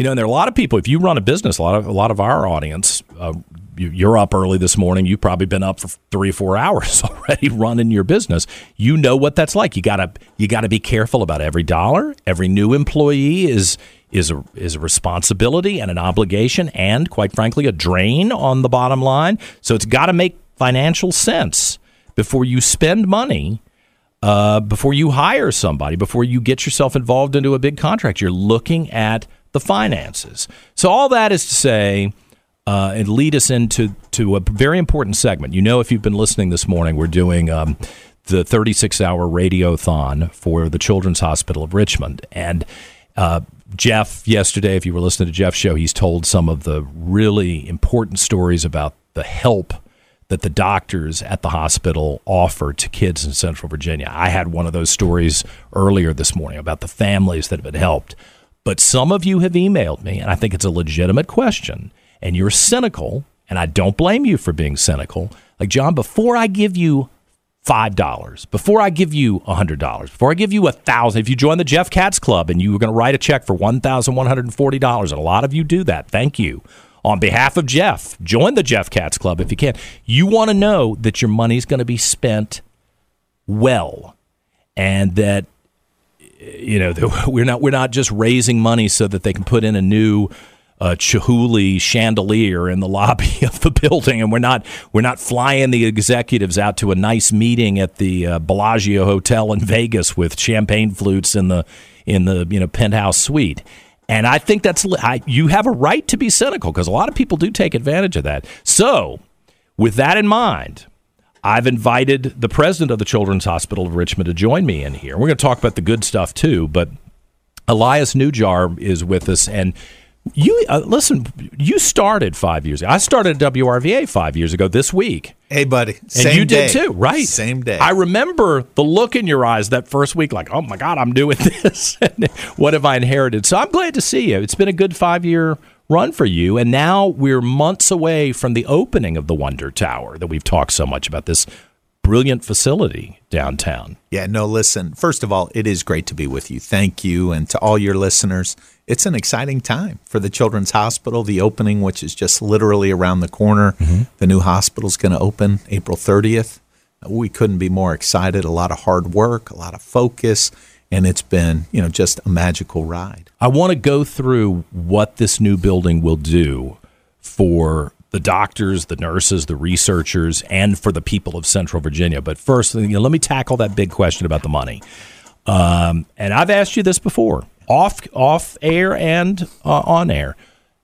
You know, and there are a lot of people. If you run a business, a lot of a lot of our audience, uh, you, you're up early this morning. You've probably been up for three or four hours already running your business. You know what that's like. You gotta you gotta be careful about every dollar. Every new employee is is a is a responsibility and an obligation, and quite frankly, a drain on the bottom line. So it's got to make financial sense before you spend money uh, before you hire somebody, before you get yourself involved into a big contract. You're looking at the finances. So all that is to say, uh, and lead us into to a very important segment. You know, if you've been listening this morning, we're doing um, the 36 hour radiothon for the Children's Hospital of Richmond. And uh, Jeff, yesterday, if you were listening to Jeff's show, he's told some of the really important stories about the help that the doctors at the hospital offer to kids in Central Virginia. I had one of those stories earlier this morning about the families that have been helped. But some of you have emailed me, and I think it's a legitimate question, and you're cynical, and I don't blame you for being cynical. Like, John, before I give you $5, before I give you $100, before I give you a 1000 if you join the Jeff Katz Club and you were going to write a check for $1,140, and a lot of you do that, thank you. On behalf of Jeff, join the Jeff Katz Club if you can. You want to know that your money's going to be spent well and that you know, we're not we're not just raising money so that they can put in a new uh, Chihuly chandelier in the lobby of the building, and we're not we're not flying the executives out to a nice meeting at the uh, Bellagio Hotel in Vegas with champagne flutes in the in the you know penthouse suite. And I think that's I, you have a right to be cynical because a lot of people do take advantage of that. So, with that in mind, I've invited the president of the Children's Hospital of Richmond to join me in here. We're going to talk about the good stuff too, but Elias Neujahr is with us. And you uh, listen, you started five years ago. I started at WRVA five years ago this week. Hey, buddy. and you did too, right? Same day. I remember the look in your eyes that first week, like, oh my God, I'm doing this. what have I inherited? So I'm glad to see you. It's been a good five year run for you. And now we're months away from the opening of the Wonder Tower that we've talked so much about this brilliant facility downtown. Yeah, no, listen, first of all, it is great to be with you. Thank you. And to all your listeners, it's an exciting time for the Children's Hospital, the opening, which is just literally around the corner. Mm-hmm. The new hospital is going to open April 30th. We couldn't be more excited. A lot of hard work, a lot of focus and it's been you know just a magical ride. I want to go through what this new building will do for the doctors, the nurses, the researchers, and for the people of Central Virginia. But first, you know, let me tackle that big question about the money. Um, and I've asked you this before, off off air and uh, on air.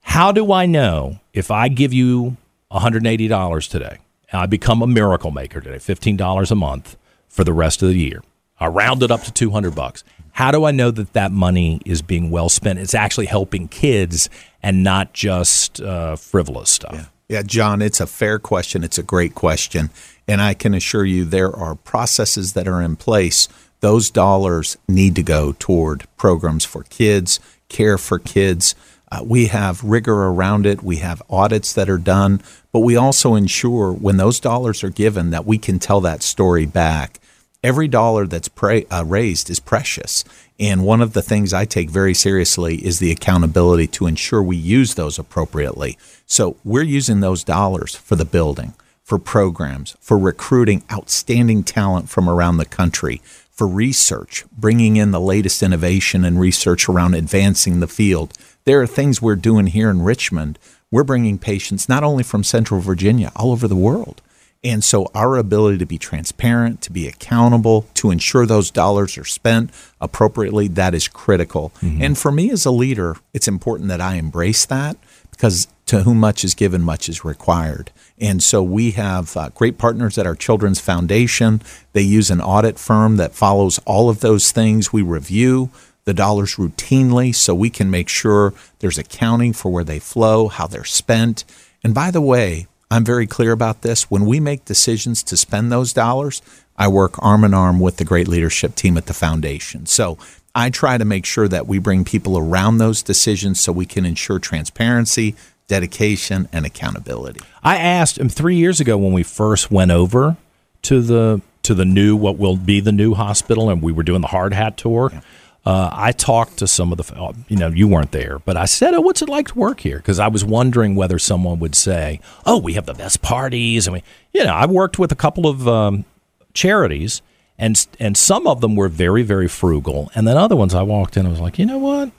How do I know if I give you $180 today, I become a miracle maker today, $15 a month for the rest of the year? I round it up to 200 bucks. How do I know that that money is being well spent? It's actually helping kids and not just uh, frivolous stuff. Yeah. yeah, John, it's a fair question. It's a great question. And I can assure you there are processes that are in place. Those dollars need to go toward programs for kids, care for kids. Uh, we have rigor around it. We have audits that are done, but we also ensure when those dollars are given that we can tell that story back every dollar that's pra- uh, raised is precious. And one of the things I take very seriously is the accountability to ensure we use those appropriately. So we're using those dollars for the building, for programs, for recruiting outstanding talent from around the country, for research, bringing in the latest innovation and research around advancing the field. There are things we're doing here in Richmond. We're bringing patients not only from Central Virginia, all over the world. And so, our ability to be transparent, to be accountable, to ensure those dollars are spent appropriately, that is critical. Mm-hmm. And for me as a leader, it's important that I embrace that because to whom much is given, much is required. And so, we have uh, great partners at our Children's Foundation. They use an audit firm that follows all of those things. We review the dollars routinely so we can make sure there's accounting for where they flow, how they're spent. And by the way, I'm very clear about this. When we make decisions to spend those dollars, I work arm in arm with the great leadership team at the foundation. So I try to make sure that we bring people around those decisions so we can ensure transparency, dedication, and accountability. I asked him three years ago when we first went over to the to the new what will be the new hospital, and we were doing the hard hat tour. Yeah. Uh, I talked to some of the, uh, you know, you weren't there, but I said, "Oh, what's it like to work here?" Because I was wondering whether someone would say, "Oh, we have the best parties," I mean, you know, I've worked with a couple of um, charities, and and some of them were very very frugal, and then other ones I walked in, I was like, you know what,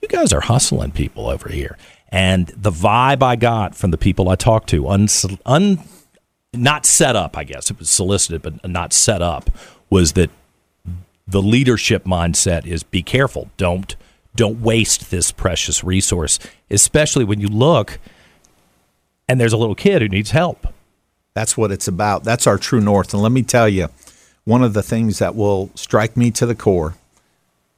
you guys are hustling people over here, and the vibe I got from the people I talked to, un, un not set up, I guess it was solicited, but not set up, was that the leadership mindset is be careful. Don't don't waste this precious resource, especially when you look and there's a little kid who needs help. That's what it's about. That's our true north. And let me tell you, one of the things that will strike me to the core.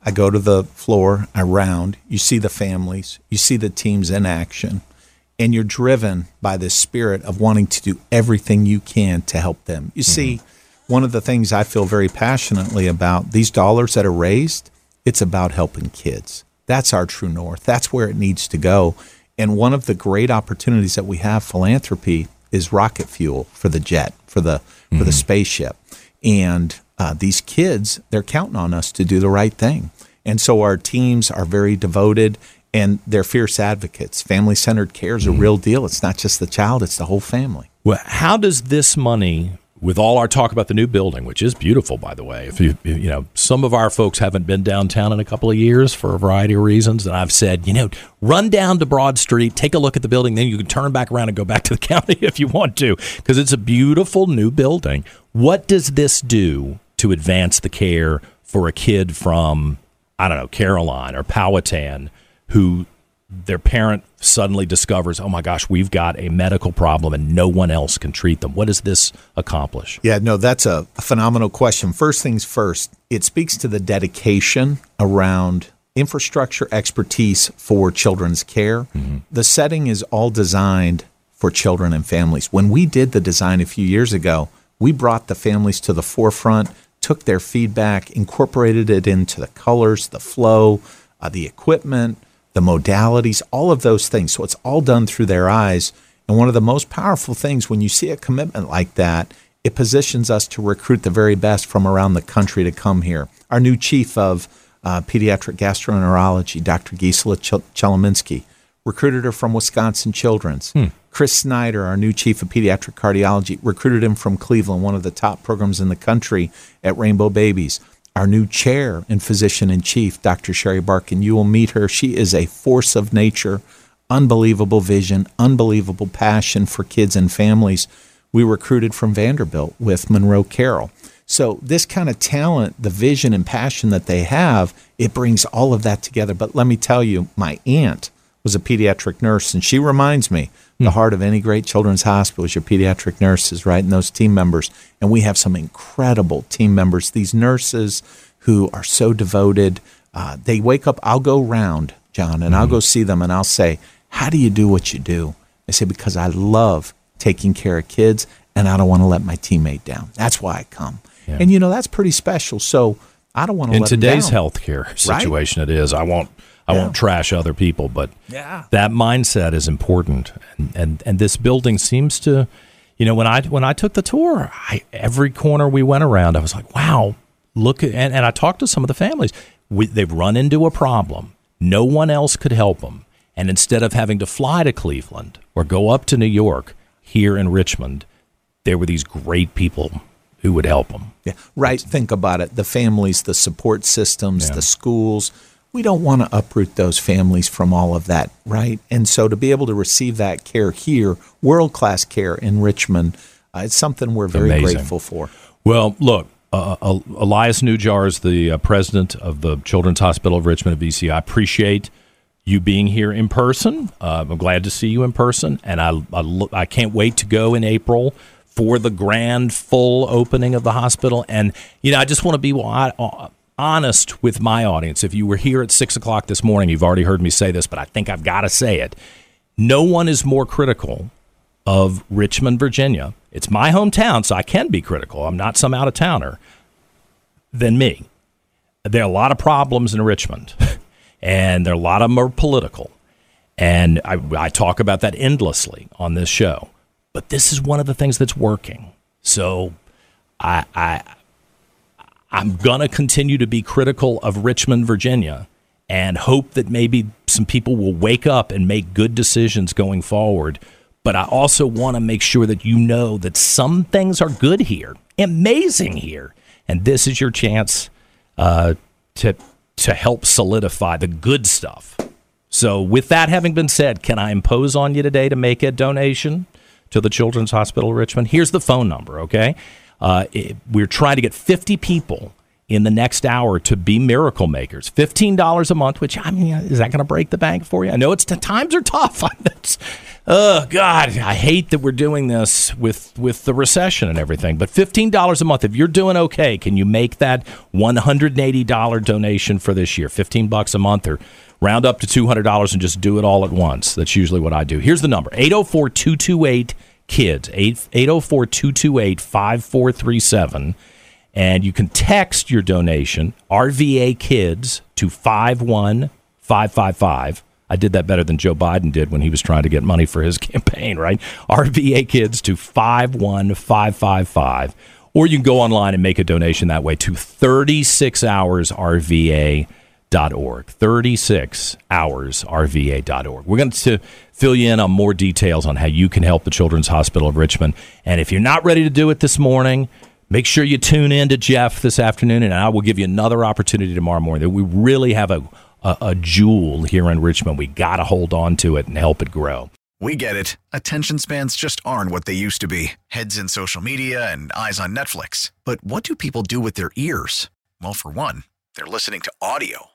I go to the floor, I round, you see the families, you see the teams in action, and you're driven by this spirit of wanting to do everything you can to help them. You mm-hmm. see, one of the things I feel very passionately about these dollars that are raised, it's about helping kids. That's our true north. That's where it needs to go. And one of the great opportunities that we have philanthropy is rocket fuel for the jet, for the mm-hmm. for the mm-hmm. spaceship. And uh, these kids, they're counting on us to do the right thing. And so our teams are very devoted and they're fierce advocates. Family centered care is a mm-hmm. real deal. It's not just the child, it's the whole family. Well, how does this money with all our talk about the new building, which is beautiful, by the way. If you you know, some of our folks haven't been downtown in a couple of years for a variety of reasons, and I've said, you know, run down to Broad Street, take a look at the building, then you can turn back around and go back to the county if you want to, because it's a beautiful new building. What does this do to advance the care for a kid from I don't know Caroline or Powhatan who their parent suddenly discovers, oh my gosh, we've got a medical problem and no one else can treat them. What does this accomplish? Yeah, no, that's a, phenomenal question. First things first, it speaks to the dedication around infrastructure expertise for children's care. Mm-hmm. The setting is all designed for children and families. When we did the design a few years ago, we brought the families to the forefront, took their feedback, incorporated it into the colors, the flow, uh, the equipment the modalities, all of those things. So it's all done through their eyes. And one of the most powerful things when you see a commitment like that, it positions us to recruit the very best from around the country to come here. Our new chief of uh, pediatric gastroenterology, Dr. Gisela Ch- recruited her from Wisconsin Children's. Hmm. Chris Snyder, our new chief of pediatric cardiology, recruited him from Cleveland, one of the top programs in the country at Rainbow Babies our new chair and physician in chief, Dr. Shari Barkin. You will meet her. She is a force of nature, unbelievable vision, unbelievable passion for kids and families. We recruited from Vanderbilt with Monroe Carell. So, this kind of talent, the vision and passion that they have, it brings all of that together. But let me tell you, my aunt was a pediatric nurse, and she reminds me the hmm. heart of any great children's hospital is your pediatric nurses, right? And those team members. And we have some incredible team members. These nurses who are so devoted. Uh, they wake up, I'll go round, John, and mm-hmm. I'll go see them and I'll say, How do you do what you do? I say, Because I love taking care of kids and I don't want to let my teammate down. That's why I come. Yeah. And you know, that's pretty special. So I don't want to in today's healthcare situation. Right? It is. I won't. I yeah. won't trash other people, but yeah. that mindset is important, and, and and this building seems to, you know, when I when I took the tour, I, every corner we went around, I was like, wow, look and, and I talked to some of the families. We, they've run into a problem. No one else could help them, and instead of having to fly to Cleveland or go up to New York, here in Richmond, there were these great people who would help them. Yeah, right. Think about it: the families, the support systems, yeah. the schools we don't want to uproot those families from all of that, right? And so to be able to receive that care here, world class care in Richmond, uh, it's something we're very Amazing. grateful for. Well, look, uh, uh Elias Neujahr is the uh, president of the Children's Hospital of Richmond at VCU. I appreciate you being here in person. Uh, I'm glad to see you in person, and I, I, I can't wait to go in April for the grand full opening of the hospital. And you know, I just want to be honest with my audience. If you were here at six o'clock this morning, you've already heard me say this, but I think I've got to say it. No one is more critical of Richmond, Virginia. It's my hometown, so I can be critical. I'm not some out of towner than me. There are a lot of problems in Richmond, and there are a lot of them are political. And I, I talk about that endlessly on this show. But this is one of the things that's working. So I, I I'm gonna continue to be critical of Richmond, Virginia, and hope that maybe some people will wake up and make good decisions going forward. But I also want to make sure that you know that some things are good here, amazing here, and this is your chance uh, to to help solidify the good stuff. So, with that having been said, can I impose on you today to make a donation to the Children's Hospital Richmond? Here's the phone number, okay? Uh, it, we're trying to get 50 people in the next hour to be miracle makers. $15 a month, which, I mean, is that going to break the bank for you? I know it's the times are tough. oh, God, I hate that we're doing this with, with the recession and everything. But $15 a month, if you're doing okay, can you make that $180 donation for this year? 15 bucks a month or round up to $200 and just do it all at once. That's usually what I do. Here's the number 804 228 KIDS, 804 228 5437. And you can text your donation, RVA Kids, to 51555. I did that better than Joe Biden did when he was trying to get money for his campaign, right? RVA Kids to 51555. Or you can go online and make a donation that way to 36 Hours RVA rva.org. 36 hours rva.org. We're going to fill you in on more details on how you can help the Children's Hospital of Richmond. And if you're not ready to do it this morning, make sure you tune in to Jeff this afternoon, and I will give you another opportunity tomorrow morning. We really have a, a, a jewel here in Richmond. We got to hold on to it and help it grow. We get it. Attention spans just aren't what they used to be heads in social media and eyes on Netflix. But what do people do with their ears? Well, for one, they're listening to audio.